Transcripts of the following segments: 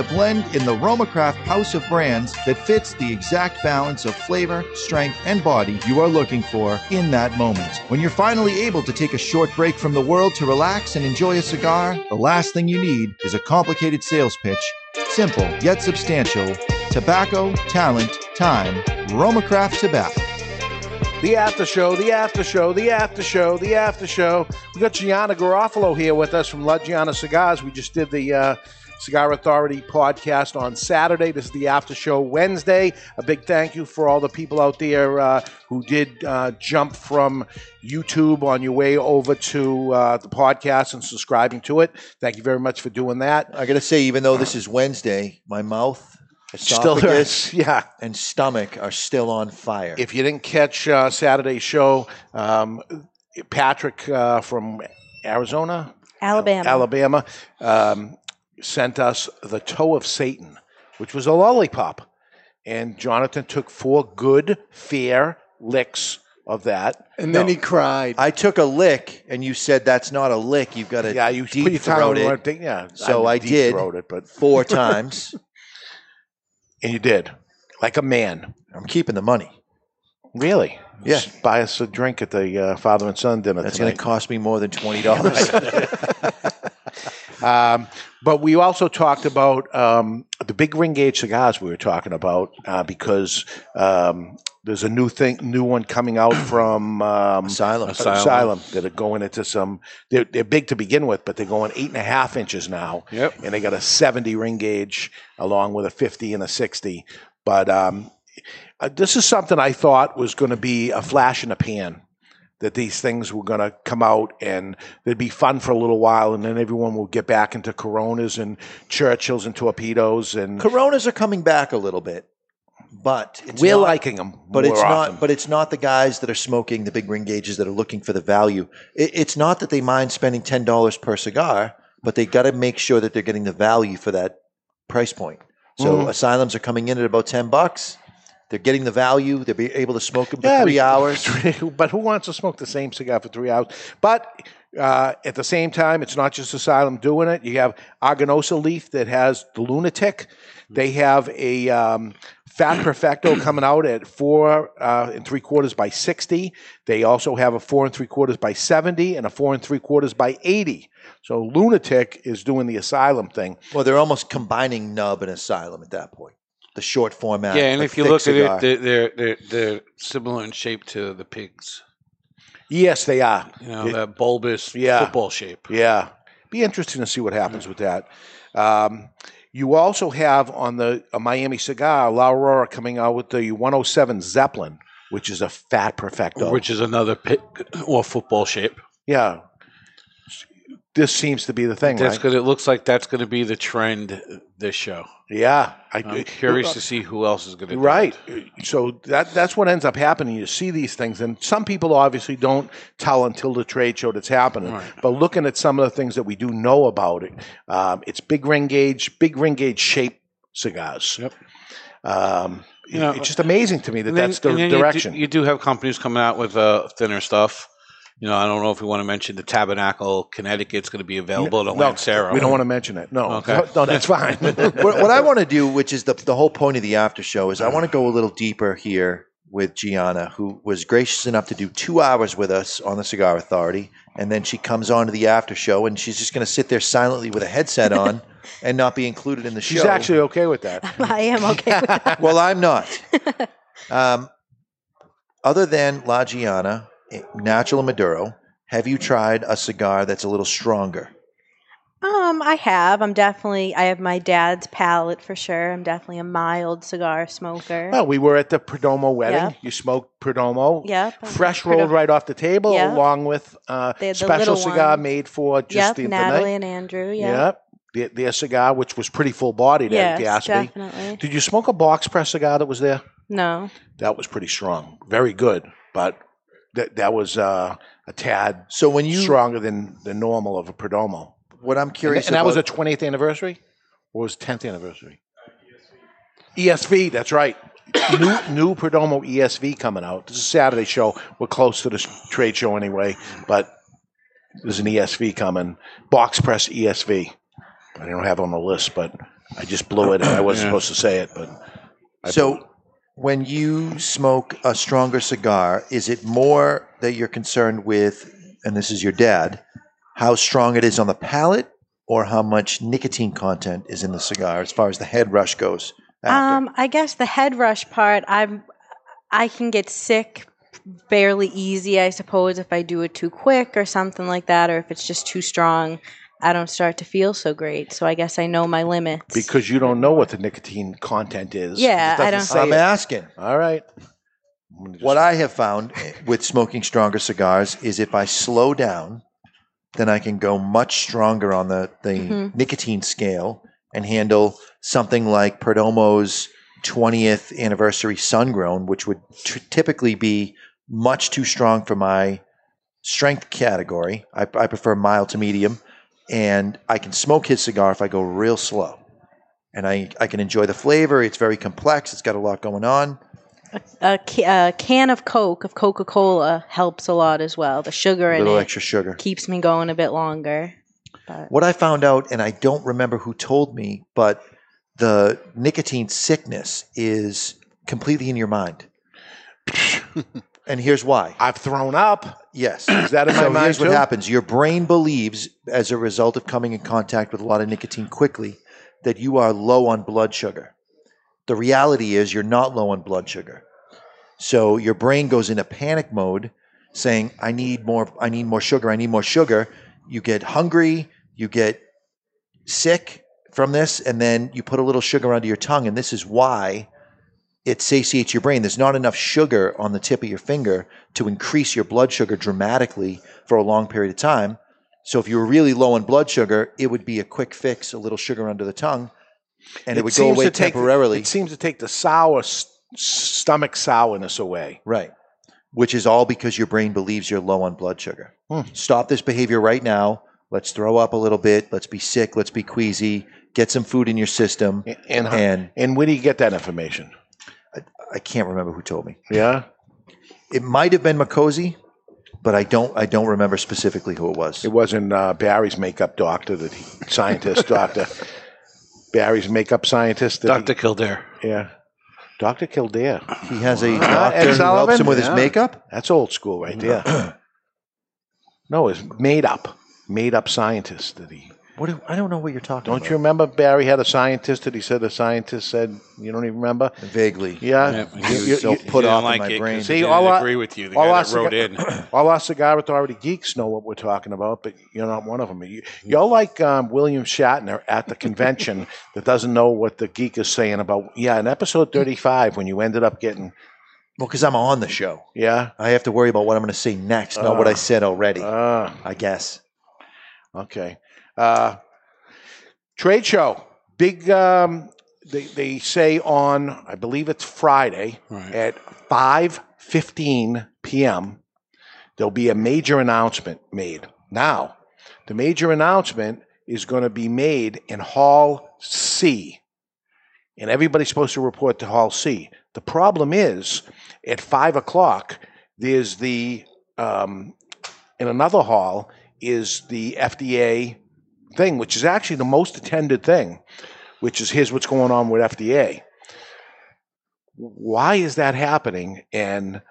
a blend in the Romacraft house of brands that fits the exact balance of flavor, strength, and body you are looking for in that moment. When you're finally able to take a short break from the world to relax and enjoy a cigar, the last thing you need is a complicated sales pitch. Simple yet substantial. Tobacco, talent, time. Romacraft Tobacco. The after show, the after show, the after show, the after show. We got Gianna Garofalo here with us from La Gianna Cigars. We just did the uh, Cigar Authority podcast on Saturday. This is the after show Wednesday. A big thank you for all the people out there uh, who did uh, jump from YouTube on your way over to uh, the podcast and subscribing to it. Thank you very much for doing that. I got to say, even though this is Wednesday, my mouth, Still esophagus, hurts. Yeah. and stomach are still on fire. If you didn't catch uh, Saturday's show, um, Patrick uh, from Arizona, Alabama. Alabama, um, sent us the toe of Satan, which was a lollipop. And Jonathan took four good, fair licks of that. And then No. he cried. I took a lick, and you said that's not a lick. You've got to Yeah, you deep put your throat on it one thing. Yeah, So I deep did. throat it, but four times. and you did like a man. I'm keeping the money. Really? Yeah. Just buy us a drink at the uh, father and son dinner That's going tonight. to cost me more than twenty dollars. Um, but we also talked about um, the big ring gauge cigars we were talking about uh, because um, there's a new thing, new one coming out from um, Asylum. Asylum. that are going into some. They're, they're big to begin with, but they're going eight and a half inches now. Yep. And they got a 70 ring gauge along with a 50 and a 60. But um, uh, this is something I thought was going to be a flash in the pan. That these things were going to come out and they'd be fun for a little while, and then everyone will get back into Coronas and Churchills and torpedoes, and Coronas are coming back a little bit, but it's we're not, liking them. But it's often. not. But it's not the guys that are smoking the big ring gauges that are looking for the value. It, it's not that they mind spending ten dollars per cigar, but they got to make sure that they're getting the value for that price point. So Mhm. asylums are coming in at about ten bucks. They're getting the value. They'll be able to smoke them for Yeah, three hours. but who wants to smoke the same cigar for three hours? But uh, at the same time, it's not just Asylum doing it. You have Aganorsa Leaf that has the Lunatic. They have a um, Fat Perfecto coming out at four uh, and three quarters by 60. They also have a four and three quarters by 70 and a four and three quarters by 80. So Lunatic is doing the Asylum thing. Well, they're almost combining nub and asylum at that point. The short format. yeah, and like if you look cigar. at it, they're, they're they're they're similar in shape to the pigs. Yes, they are. You know, It- that bulbous Yeah. football shape. Yeah, be interesting to see what happens with that. Um, you also have on the a Miami cigar, La Aurora coming out with the 107 Zeppelin, which is a fat perfecto. Which is another pig or football shape. yeah, this seems to be the thing, That's right? good. It looks like that's going to be the trend this show. Yeah, I, I'm curious to see who else is going to. do Right. So that that's what ends up happening. You see these things, and some people obviously don't tell until the trade show that's happening. Right. But looking at some of the things that we do know about it, um, it's big ring gauge, big ring gauge shape cigars. Yep. Um, You know, it's just amazing to me that that's the you do- direction. You do, have companies coming out with uh, thinner stuff. You know, I don't know if we want to mention the Tabernacle, Connecticut's going to be available to no, Lancero. we don't want to mention it. No, Okay. no, no, that's fine. what, what I want to do, which is the, the whole point of the after show, is I want to go a little deeper here with Gianna, who was gracious enough to do two hours with us on the Cigar Authority. And then she comes on to the after show and she's just going to sit there silently with a headset on and not be included in the She's show. She's actually okay with that. I am okay with that. well, I'm not. Um, other than La Gianna, Natural Maduro, have you tried a cigar that's a little stronger? Um, I have. I'm definitely. I have my dad's palate for sure. I'm definitely a mild cigar smoker. Well, we were at the Perdomo wedding. Yep. You smoked Perdomo. Yep. Fresh Perdo- rolled right off the table, Yep. along with uh, They the special cigar one. made for just Yep. the, the Natalie night. and Andrew. Yeah. Yep. Their, their cigar, which was pretty full bodied, if you Yes, ask me. definitely. Did you smoke a box press cigar that was there? No. That was pretty strong. Very good, but that that was uh, a tad So when you, stronger than the normal of a Perdomo. what I'm And, curious and that was a about- 20th anniversary? Or was 10th anniversary? ESV, that's right. new, new Perdomo ESV coming out. This is a Saturday show. We're close to the s- trade show anyway, but there's an ESV coming. Box press ESV. I don't have it on the list, but I just blew it. and I wasn't supposed to say it, but I. So, when you smoke a stronger cigar, is it more that you're concerned with, and this is your dad, how strong it is on the palate, or how much nicotine content is in the cigar as far as the head rush goes? Um, I guess the head rush part, I'm, I can get sick fairly easy, I suppose, if I do it too quick or something like that, or if it's just too strong. I don't start to feel so great. So I guess I know my limits. because you don't know what the nicotine content is. Yeah, I don't. I'm it. asking. All right. I'm gonna just- What I have found with smoking stronger cigars is if I slow down, then I can go much stronger on the, the Mhm. nicotine scale and handle something like Perdomo's 20th anniversary sun grown, which would tr- typically be much too strong for my strength category. I, I prefer mild to medium. And I can smoke his cigar if I go real slow. And I, I can enjoy the flavor. It's very complex, it's got a lot going on. a, ca- a can of Coke, of Coca Cola, helps a lot as well. The sugar A in little it extra sugar. keeps me going a bit longer. But What I found out, and I don't remember who told me, but the nicotine sickness is completely in your mind. and here's why. I've thrown up. Yes. Is that in my so mind here's what happens. Your brain believes, as a result of coming in contact with a lot of nicotine quickly, that you are low on blood sugar. The reality is you're not low on blood sugar. So your brain goes into panic mode saying, I need more, I need more sugar, I need more sugar. You get hungry, you get sick from this, and then you put a little sugar under your tongue, and this is why it satiates your brain. There's not enough sugar on the tip of your finger to increase your blood sugar dramatically for a long period of time. So if you were really low on blood sugar, it would be a quick fix, a little sugar under the tongue, and it, would go away take- temporarily. It seems to take the sour stomach sourness away. Right. Which is all because your brain believes you're low on blood sugar. Hmm. Stop this behavior right now. Let's throw up a little bit. Let's be sick. Let's be queasy. Get some food in your system. And And and where do you get that information? I can't remember who told me. Yeah, It might have been Makosi, but I don't. I don't remember specifically who it was. it wasn't uh, Barry's makeup doctor that he, scientist doctor. Barry's makeup scientist. Dr. Kildare. Yeah, Doctor Kildare. He has a doctor Ed who Sullivan? helps him with Yeah. his makeup. That's old school right there. no, it's made up, made up scientist that he. What? do- I don't know what you're talking about? Don't about. you remember Barry had a scientist that he said a scientist said you don't even remember? Vaguely. Yeah, Yeah, You- he you- was so you- put didn't off in my it 'cause brain. See, didn't all our- agree with you. The all guy our that wrote cigar- in. All our cigar authority geeks know what we're talking about, but you're not one of them. You, you're like um, William Shatner at the convention that doesn't know what the geek is saying about. Yeah, in episode 35, when you ended up getting, Well, because I'm on the show, yeah, I have to worry about what I'm going to say next, not what I Ah. said already. uh, I guess. Okay. Uh, trade show, big. Um, they they say on, I believe it's Friday Right. at 5:15 p.m. There'll be a major announcement made. Now, the major announcement is going to be made in Hall C, and everybody's supposed to report to Hall C. The problem is, at five o'clock, there's the um, in another hall is the FDA thing, which is actually the most attended thing, which is here's what's going on with FDA. Why is that happening? And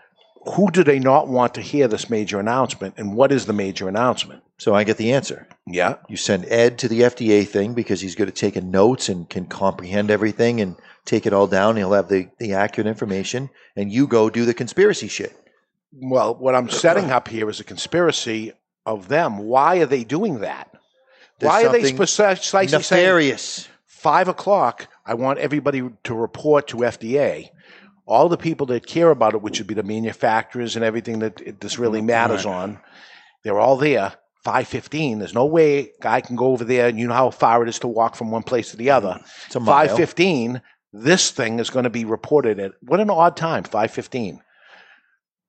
who do they not want to hear this major announcement? And what is the major announcement? So I get the answer. Yeah. You send Ed to the FDA thing because he's good at taking notes and can comprehend everything and take it all down. He'll have the, the accurate information. And you go do the conspiracy shit. Well, what I'm setting up here is a conspiracy of them. Why are they doing that? There's Why are they precisely saying five o'clock? I want everybody to report to FDA. All the people that care about it, which would be the manufacturers and everything that it, this really mm-hmm. matters on, they're all there. Five fifteen. There's no way guy can go over there, and you know how far it is to walk from one place to the other. Mm-hmm. It's. Five fifteen. This thing is going to be reported at what an odd time. Five fifteen,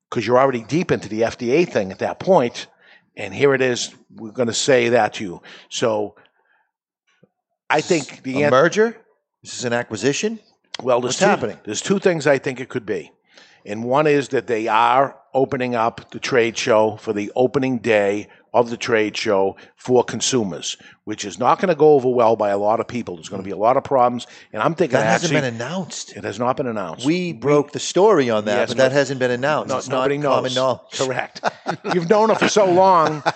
because you're already deep into the FDA thing at that point, and here it is. We're going to say that to you. So, I think the a answer. merger. This is an acquisition. Well, there's What's two, happening? There's two things I think it could be, and one is that they are opening up the trade show for the opening day of the trade show for consumers, which is not going to go over well by a lot of people. There's going to be a lot of problems, and I'm thinking That hasn't actually been announced. it has not been announced. We broke the story on that, Yes, but no- that hasn't been announced. no, it's not nobody common knows. knowledge. Correct. You've known it for so long.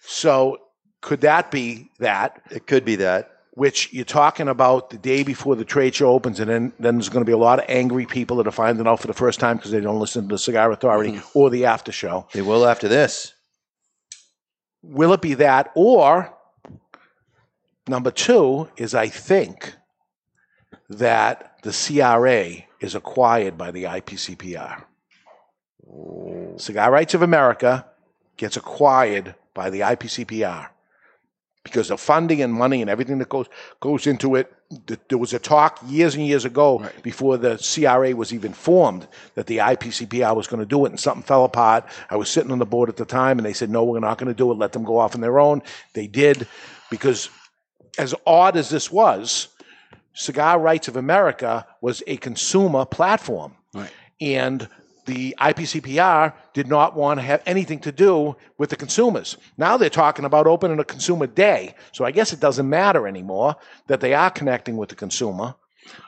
so could that be that? It could be that. Which you're talking about the day before the trade show opens, and then, then there's going to be a lot of angry people that are finding out for the first time because they don't listen to the Cigar Authority Mm-hmm. or the after show. They will after this. Will it be that? Or number two is I think that the CRA is acquired by the IPCPR. Cigar Rights of America gets acquired by the IPCPR because the funding and money and everything that goes goes into it. th- There was a talk years and years ago before the CRA was even formed that the IPCPR was going to do it, and something fell apart. I was sitting on the board at the time, and they said, "No, we're not going to do it. Let them go off on their own." They did because, as odd as this was, Cigar Rights of America was a consumer platform, Right. and the IPCPR did not want to have anything to do with the consumers. Now they're talking about opening a consumer day. So I guess it doesn't matter anymore that they are connecting with the consumer.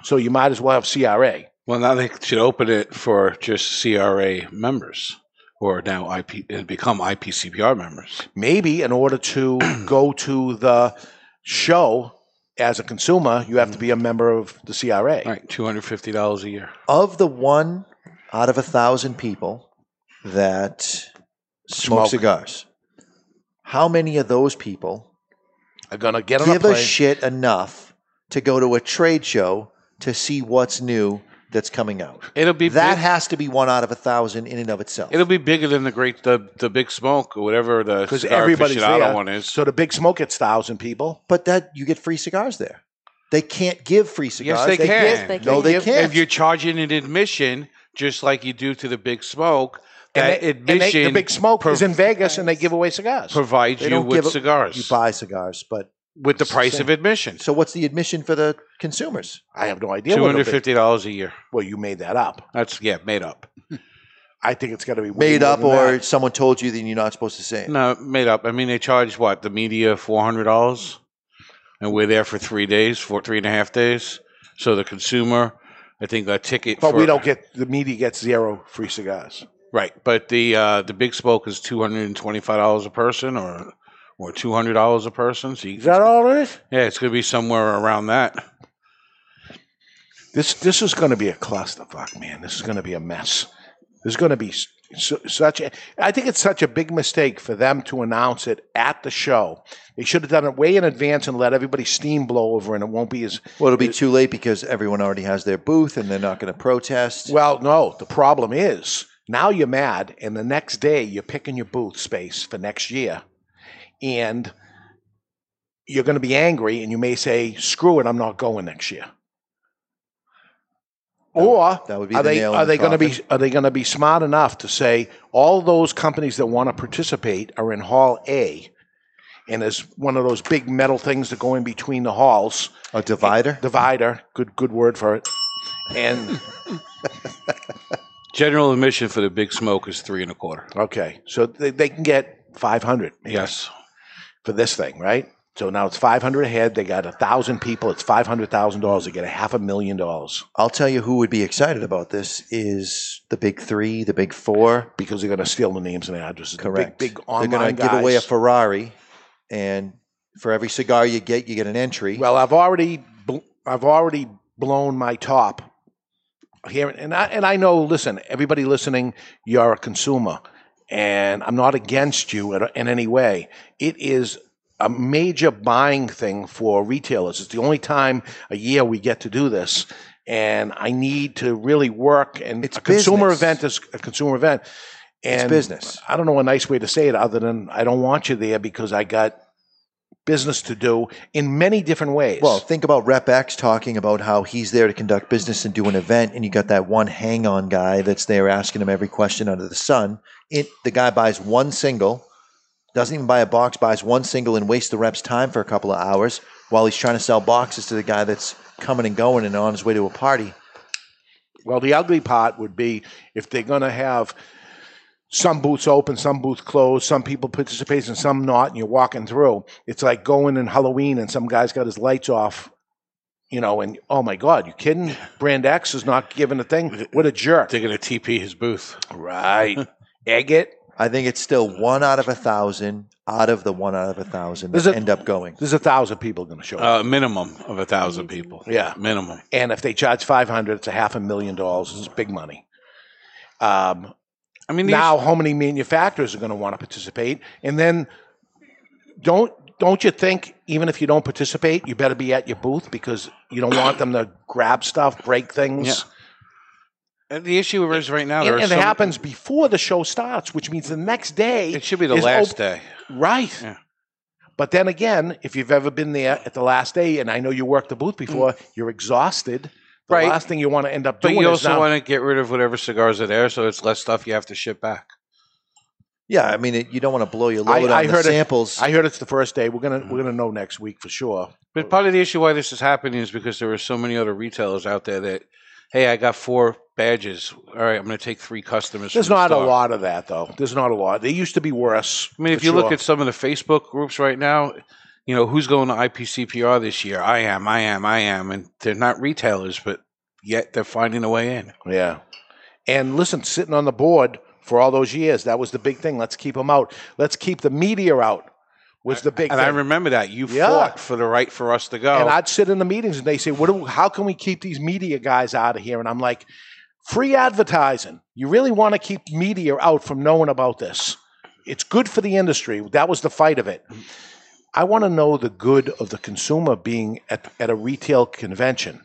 So you might as well have CRA. Well, now they should open it for just CRA members, or now IP and become IPCPR members. Maybe in order to go to the show as a consumer, you have to be a member of the CRA. All right, two hundred fifty dollars a year. Of the one out of a thousand people that smoke, Smoke. cigars, how many of those people Are going to get on a give a shit enough to go to a trade show to see what's new that's coming out? It'll be That big- has to be one out of a thousand in and of itself. It'll be bigger than the great the, the big smoke or whatever the because cigar everybody's aficionado there. one is. So the big smoke gets thousand people. but that you get free cigars there. They can't give free cigars. Yes, they can. Yes, they No, can. they can't. if you're charging an admission, just like you do to the big smoke, that And they- and they- admission the big smoke is in Vegas, and they give away cigars. provides They you with give a- cigars you buy cigars, but with the price of admission. so what's the admission for the consumers? I have no idea. Two what it'll hundred be. fifty dollars a year. Well, you made that up. That's yeah, made up. I think it's got to be way Made more up, than or that. someone told you that you're not supposed to say it. No, made up. I mean, they charge what the media four hundred dollars, and we're there for three days, for three and a half days. So the consumer, I think, a ticket. But for, we don't get the media gets zero free cigars. right. But the uh, the big smoke is two hundred and twenty five dollars a person, or or two hundred dollars a person. So you, Is that all it is? yeah, it's going to be somewhere around that. This this is going to be a clusterfuck, man. This is going to be a mess. There's going to be such a. I think it's such a big mistake for them to announce it at the show. They should have done it way in advance and let everybody steam blow over, and it won't be as Well, it'll be too late because everyone already has their booth and they're not going to protest. Well, no. The problem is now you're mad, and the next day you're picking your booth space for next year, and you're going to be angry, and you may say, "Screw it, I'm not going next year." Or that would be are the they are they going to be are they going to be smart enough to say all those companies that want to participate are in Hall A, and there's one of those big metal things that go in between the halls, a divider? divider, good good word for it, and General admission for the big smoke is three and a quarter. Okay, so they, they can get five hundred. Yes. for this thing, right? So now it's five hundred a head. They got a thousand people. It's five hundred thousand dollars. They get a half a million dollars I'll tell you who would be excited about this is the big three, the big four. because they're going to steal the names and addresses. The Correct. Big, big They're going to give away a guys. Ferrari, and for every cigar you get, you get an entry. Well, I've already bl- I've already blown my top here, and I and I know. Listen, everybody listening, you're a consumer. and I'm not against you in any way. It is a major buying thing for retailers. It's the only time a year we get to do this, and I need to really work. And It's a consumer event is a consumer event. And it's business. I don't know a nice way to say it other than I don't want you there because I got business to do in many different ways. Well, think about Rep X talking about how he's there to conduct business and do an event, and you got that one hang on guy that's there asking him every question under the sun. It, the guy buys one single, doesn't even buy a box, buys one single and wastes the rep's time for a couple of hours while he's trying to sell boxes to the guy that's coming and going and on his way to a party. Well, the ugly part would be if they're going to have some booths open, some booths closed, some people participate and some not, and you're walking through. It's like going in Halloween and some guy's got his lights off, you know, and oh my God, you kidding? Brand X is not giving a thing. What a jerk. They're going to TP his booth. Right. Egg it. I think it's still one out of a thousand out of the one out of a thousand Is that it- end up going. There's a thousand people going to show up. A minimum of a thousand people. Yeah. minimum. and if they charge 500 it's a half a million dollars. It's big money. Um, I mean, these, now how many manufacturers are going to want to participate and then don't don't you think even if you don't participate you better be at your booth because you don't want them to grab stuff break things Yeah. And the issue is right now. and, There and it some- happens before the show starts which means the next day It should be the last op- day. right Yeah. but then again if you've ever been there at the last day and i know you worked the booth mm. before you're exhausted the Right. last thing you want to end up doing. But you also want to get rid of whatever cigars are there, so it's less stuff you have to ship back. Yeah, I mean, it, you don't want to blow your I- load I on the heard it- samples. I heard it's the first day. We're gonna mm. we're gonna know next week for sure. But part of the issue why this is happening is because there are so many other retailers out there that, hey, I got four badges. All right, I'm going to take three customers. There's from the not a lot of that though. There's not a lot. They used to be worse. I mean, if you look at some of the Facebook groups right now, you know who's going to IPCPR this year? I am, I am, I am, and they're not retailers, but yet they're finding a way in. yeah, and listen, sitting on the board for all those years, that was the big thing. Let's keep them out. Let's keep the media out. Was the big And thing. I remember that you Yeah. fought for the right for us to go. And I'd sit in the meetings and they say, "What? Do, how can we keep these media guys out of here?" And I'm like, "Free advertising. You really want to keep media out from knowing about this? It's good for the industry. That was the fight of it. I want to know the good of the consumer being at, at a retail convention.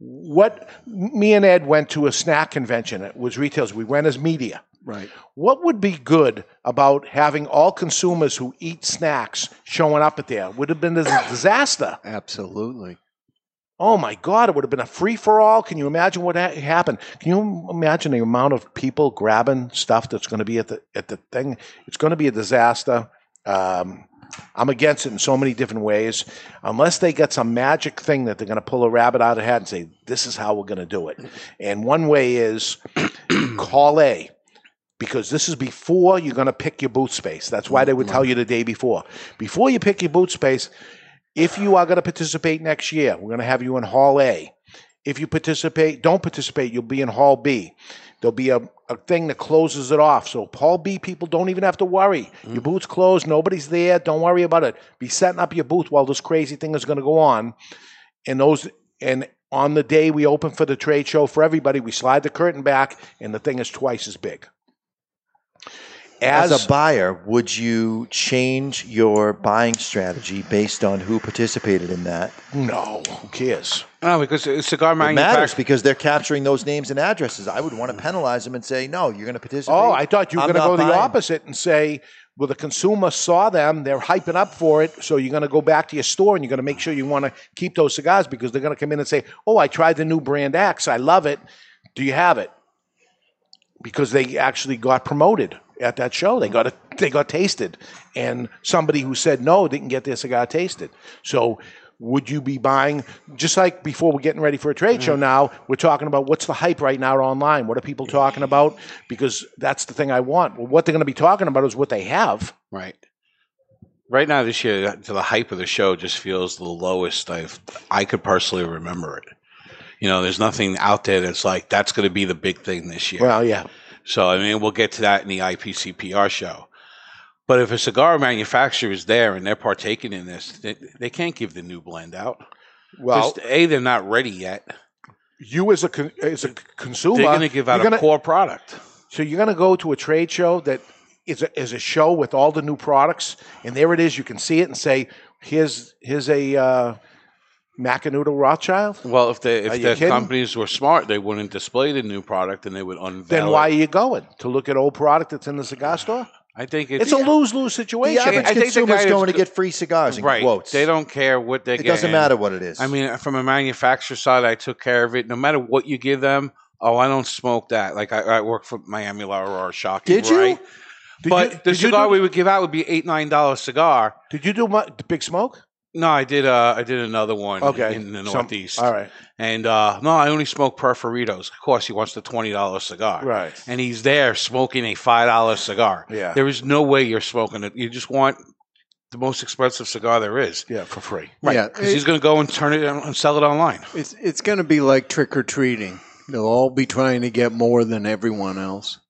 What? Me and Ed went to a snack convention. It was retails. We went as media. right. What would be good about having all consumers who eat snacks showing up at there? Would have been a disaster. Absolutely. Oh my God, it would have been a free for all. Can you imagine what ha- happened? Can you imagine the amount of people grabbing stuff that's going to be at the at the thing? It's going to be a disaster. Um, I'm against it in so many different ways. Unless they get some magic thing that they're going to pull a rabbit out of hat and say, "This is how we're going to do it." And one way is Hall A. Because this is before you're going to pick your boot space. That's why they would tell you the day before. Before you pick your boot space, if you are going to participate next year, we're going to have you in Hall A. If you participate, don't participate, you'll be in Hall B. There'll be a, a thing that closes it off. So Hall B people don't even have to worry. Mm. Your booth's closed, nobody's there. Don't worry about it. Be setting up your booth while this crazy thing is going to go on. And those and on the day we open for the trade show for everybody, we slide the curtain back, and the thing is twice as big. As, a buyer, would you change your buying strategy based on who participated in that? no, who cares? No, because a cigar It matters because they're capturing those names and addresses. I would want to penalize them and say, no, you're going to participate. Oh, I thought you were going to not go the opposite and say, well, the consumer saw them, they're hyping up for it, so you're going to go back to your store and you're going to make sure you want to keep those cigars because they're going to come in and say, oh, I tried the new brand X, I love it. Do you have it? Because they actually got promoted at that show. They got it, they got tasted, and somebody who said no didn't get their cigar tasted. So. Would you be buying just like before we're getting ready for a trade show mm-hmm. now? We're talking about what's the hype right now online. What are people talking about? Because that's the thing I want. Well, what they're going to be talking about is what they have. Right. Right now, this year, to the hype of the show just feels the lowest I've I could personally remember it. You know, there's nothing out there that's like that's going to be the big thing this year. Well, yeah. So I mean, we'll get to that in the IPCPR show. But if a cigar manufacturer is there and they're partaking in this, they, they can't give the new blend out. Well, a, they're not ready yet. you as a con- as a consumer, They're going to give out a gonna- core product. So you're going to go to a trade show that is a, is a show with all the new products, and there it is. You can see it and say, "Here's here's a uh, Macanudo Rothschild." Well, if the if the kidding? companies were smart, they wouldn't display the new product and they would unveil. Then it. why are you going to look at old product that's in the cigar store? I think it's, It's a lose lose The situation. average I think the consumer guy is going to get free cigars in right. quotes. They don't care what they get. It get. doesn't matter what it is. I mean, from a manufacturer side, I took care of it. No matter what you give them, oh, I don't smoke that. Like I, I work for Miami Laura or Shocking. Did you? right? Did but you- the cigar do- we would give out would be eight nine dollar cigar. Did you do mu- the Big Smoke? No, I did. Uh, I did another one Okay, in the Some- Northeast. all right, And uh, no, I only smoke Perforitos. Of course, he wants the twenty dollar cigar. right. And he's there smoking a five dollar cigar. Yeah. There is no way you're smoking it. You just want the most expensive cigar there is. Yeah, for free. Right. Yeah, Because he's going to go and turn it and sell it online. It's it's going to be like trick or treating. They'll all be trying to get more than everyone else.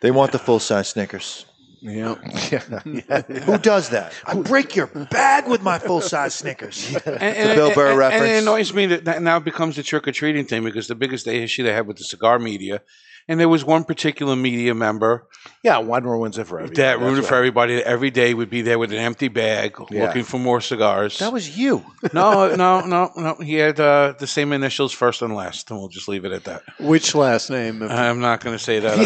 they want the full size Snickers. Yeah. Yeah, yeah. Who does that? I break your bag with my full size Snickers. And, The Bill Burr and- and it annoys me that that now becomes the trick or treating thing because the biggest issue they had with the cigar media, and there was one particular media member yeah, one ruins it for everybody. that ruined it for everybody. That every day would be there with an empty bag Yeah. looking for more cigars. that was you. no, no, no, no. He had uh, the same initials, first and last, and we'll just leave it at that. Which last name? I'm not going to say that.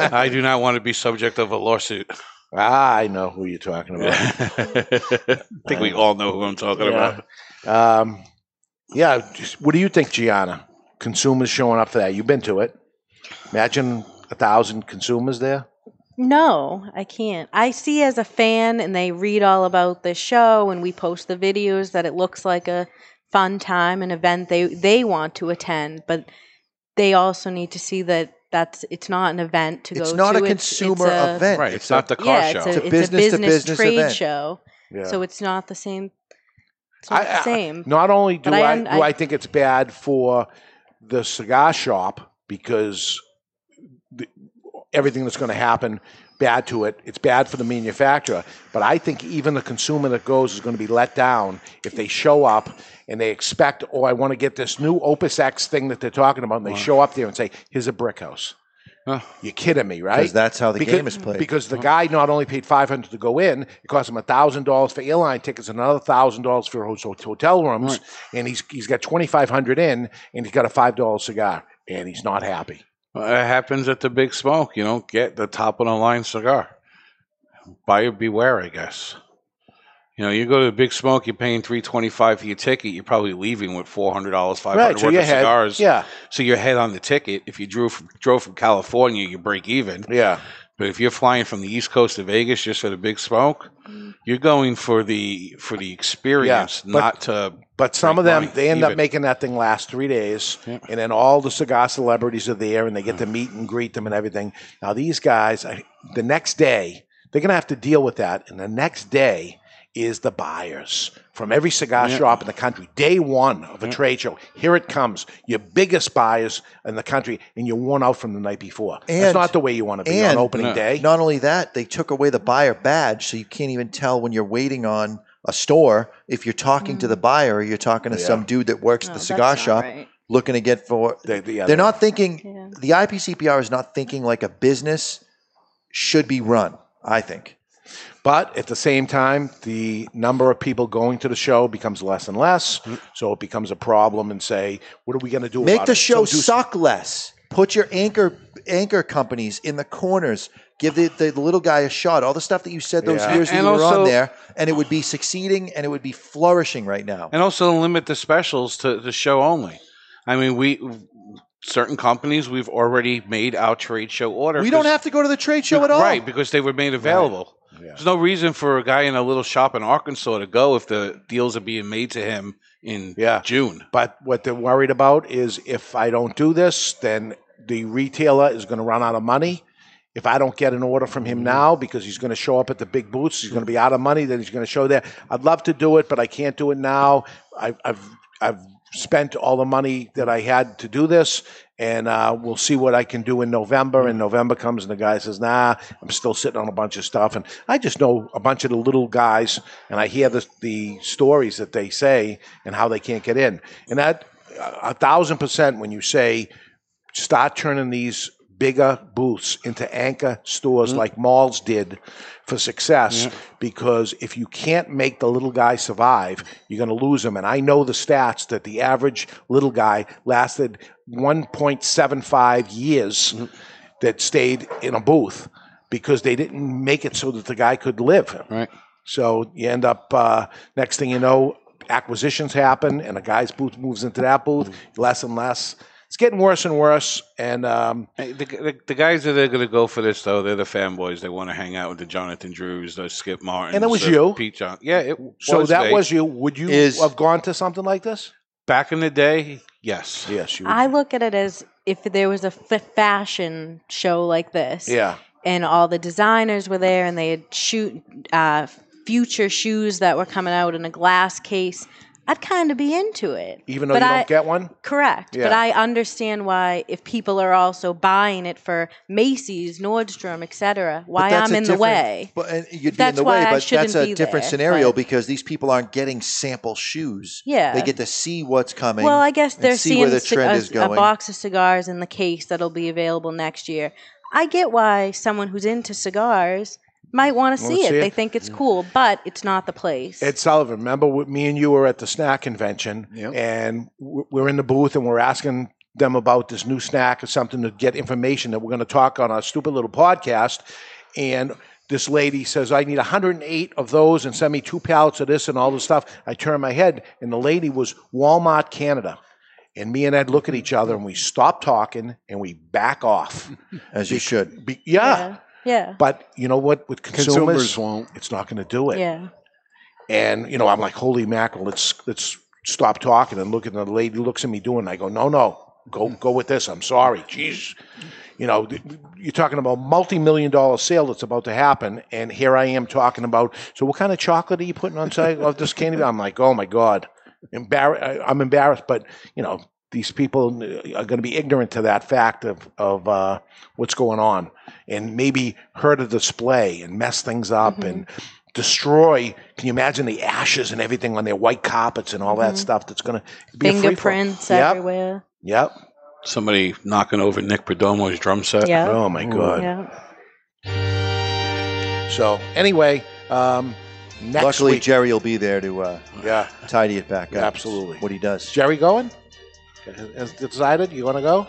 air. I do not want to be subject of a lawsuit. Ah, I know who you're talking about. I think we all know who I'm talking Yeah. about. Um, yeah. What do you think, Gianna? Consumers showing up for that. You've been to it. Imagine a thousand consumers there. No, I can't. I see as a fan, and they read all about the show, and we post the videos that it looks like a fun time, an event they they want to attend, but they also need to see that that's it's not an event to It's go not to. a It's- consumer it's a- event. Right, it's not the car yeah, show. it's a, It's a business to a business business trade event. show, Yeah. so it's not the same. It's not I- the I- same. Not only do But I I, un- do I I- think it's bad for the cigar shop because the, everything that's going to happen bad to it. It's bad for the manufacturer, but I think even the consumer that goes is going to be let down if they show up and they expect, oh, I want to get this new Opus X thing that they're talking about, and they show up there and say, "Here's a brick house." Huh. You're kidding me, right? Because that's how the because, game is played. Because the guy not only paid five hundred to go in, it cost him thousand dollars for airline tickets, another thousand dollars for hotel rooms, and he's he's got twenty five hundred in, and he's got a five dollar cigar, and he's not happy. Well, it happens at the big smoke. You don't get the top of the line cigar. Buyer beware, I guess. You know, you go to the big smoke, you're paying three twenty five for your ticket. You're probably leaving with four hundred dollars, five hundred Right, so worth of head, cigars. yeah, So you're head on the ticket. If you drove from, drove from California, you break even. yeah, But if you're flying from the East Coast to Vegas just for the big smoke, mm. you're going for the for the experience, but- not to. But some of them, money, they end up making that thing last three days, Yeah. and then all the cigar celebrities are there, and they get to mm. meet and greet them and everything. Now these guys, I, the next day, they're going to have to deal with that, and the next day is the buyers from every cigar Yeah. shop in the country. Day one of a trade show, here it comes, your biggest buyers in the country, and you're worn out from the night before. And- That's not the way you want to be on opening No. day. Not only that, they took away the buyer badge, so you can't even tell when you're waiting on a store if you're talking to the mm. buyer or you're talking to Yeah. some dude that works No, at the oh, cigar shop right. looking to get for. They- they- yeah, They're not thinking. Yeah. The IPCPR is not thinking like a business should be run. I think. But at the same time, the number of people going to the show becomes less and less. So it becomes a problem and say, what are we going to do Make about the it? show So do- suck less. Put your anchor anchor companies in the corners. Give the, the little guy a shot. All the stuff that you said those Yeah. years that And you were also- on there, and it would be succeeding and it would be flourishing right now. And also limit the specials to the show only. I mean, we certain companies we've already made our trade show order. We don't 'cause- have to go to the trade show at all. Right, because they were made available. Yeah. There's no reason for a guy in a little shop in Arkansas to go if the deals are being made to him in Yeah. June. But what they're worried about is if I don't do this, then the retailer is going to run out of money. If I don't get an order from him mm-hmm. now because he's going to show up at the big booths, he's going to be out of money. Then he's going to show there. I'd love to do it, but I can't do it now. I, I've I've spent all the money that I had to do this, and uh, we'll see what I can do in November. And November comes, and the guy says, "Nah, I'm still sitting on a bunch of stuff." And I just know a bunch of the little guys, and I hear the the stories that they say and how they can't get in. And that a thousand percent when you say start turning these bigger booths into anchor stores mm-hmm. like malls did for success because if you can't make the little guy survive, you're going to lose him. And I know the stats that the average little guy lasted 1.75 years mm-hmm. that stayed in a booth because they didn't make it so that the guy could live. Right. So you end up, uh, next thing you know, acquisitions happen and a guy's booth moves into that booth mm-hmm. less and less. It's getting worse and worse. And um, The, the, the guys that are going to go for this, though, they're the fanboys. They want to hang out with the Jonathan Drews, the Skip Martin. And that was you? Pete John. Yeah, it so was that they. was you. Would you Is- have gone to something like this? back in the day. Yes. Yes, you. I look at it as if there was a f- fashion show like this, yeah. and all the designers were there, and they had shoot uh, future shoes that were coming out in a glass case. I'd kind of be into it, Even though But you I- don't get one? Correct, Yeah. but I understand why if people are also buying it for Macy's, Nordstrom, etc. Why I'm in the way. But and you'd be in That's the way, I but that's a different there, scenario but- because these people aren't getting sample shoes. Yeah. They get to see what's coming. Well, I guess they're see seeing where the trend a, is going. a box of cigars in the case that'll be available next year. I get why someone who's into cigars might want to Wanna see it. see it? They think it's cool, but it's not the place. Ed Sullivan, remember me and you were at the snack convention, Yep. and we're in the booth and we're asking them about this new snack or something to get information that we're going to talk on our stupid little podcast. And this lady says, I need 108 of those and send me two pallets of this and all this stuff. I turn my head, and the lady was Walmart Canada. And me and Ed look at each other and we stop talking and we back off. as you should. Be- yeah. yeah, yeah, But you know what? With consumers, Consumers won't. it's not going to do it. yeah. And you know, I'm like, holy mackerel, let's let's stop talking and look at the lady looks at me doing. it. I go, no, no, go go with this. I'm sorry, jeez. You know, you're talking about multi-million dollar sale that's about to happen, and here I am talking about. So, what kind of chocolate are you putting on side of this candy? I'm like, oh my god, Embar- I'm embarrassed, but you know, these people are going to be ignorant to that fact of of uh, what's going on, and maybe hurt a display and mess things up and destroy. Can you imagine the ashes and everything on their white carpets and all that stuff? That's going to be a. Fingerprints Yep. everywhere. Yep. Somebody knocking over Nick Perdomo's drum set. Yeah, Oh my god. yeah. So anyway, um, next Luckily, week, Jerry will be there to uh, yeah, tidy it back up. Absolutely. What he does. Jerry going? Has decided you want to go?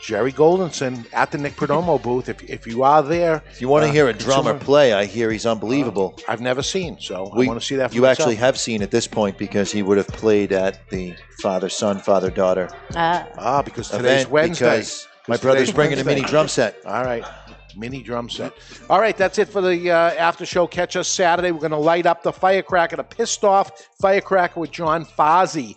Jerry Goldenson at the Nick Perdomo booth. If if you are there, If you want to uh, hear a drummer consumer- play, I hear he's unbelievable. I've never seen, so We- I want to see that. For you myself. actually have seen at this point because he would have played at the father son, father daughter Ah, ah because today's Wednesday. because my brother's bringing a mini drum set. All right. Mini drum set. All right, that's it for the uh, after show. Catch us Saturday. We're going to light up the firecracker, the pissed off firecracker with John Fozzie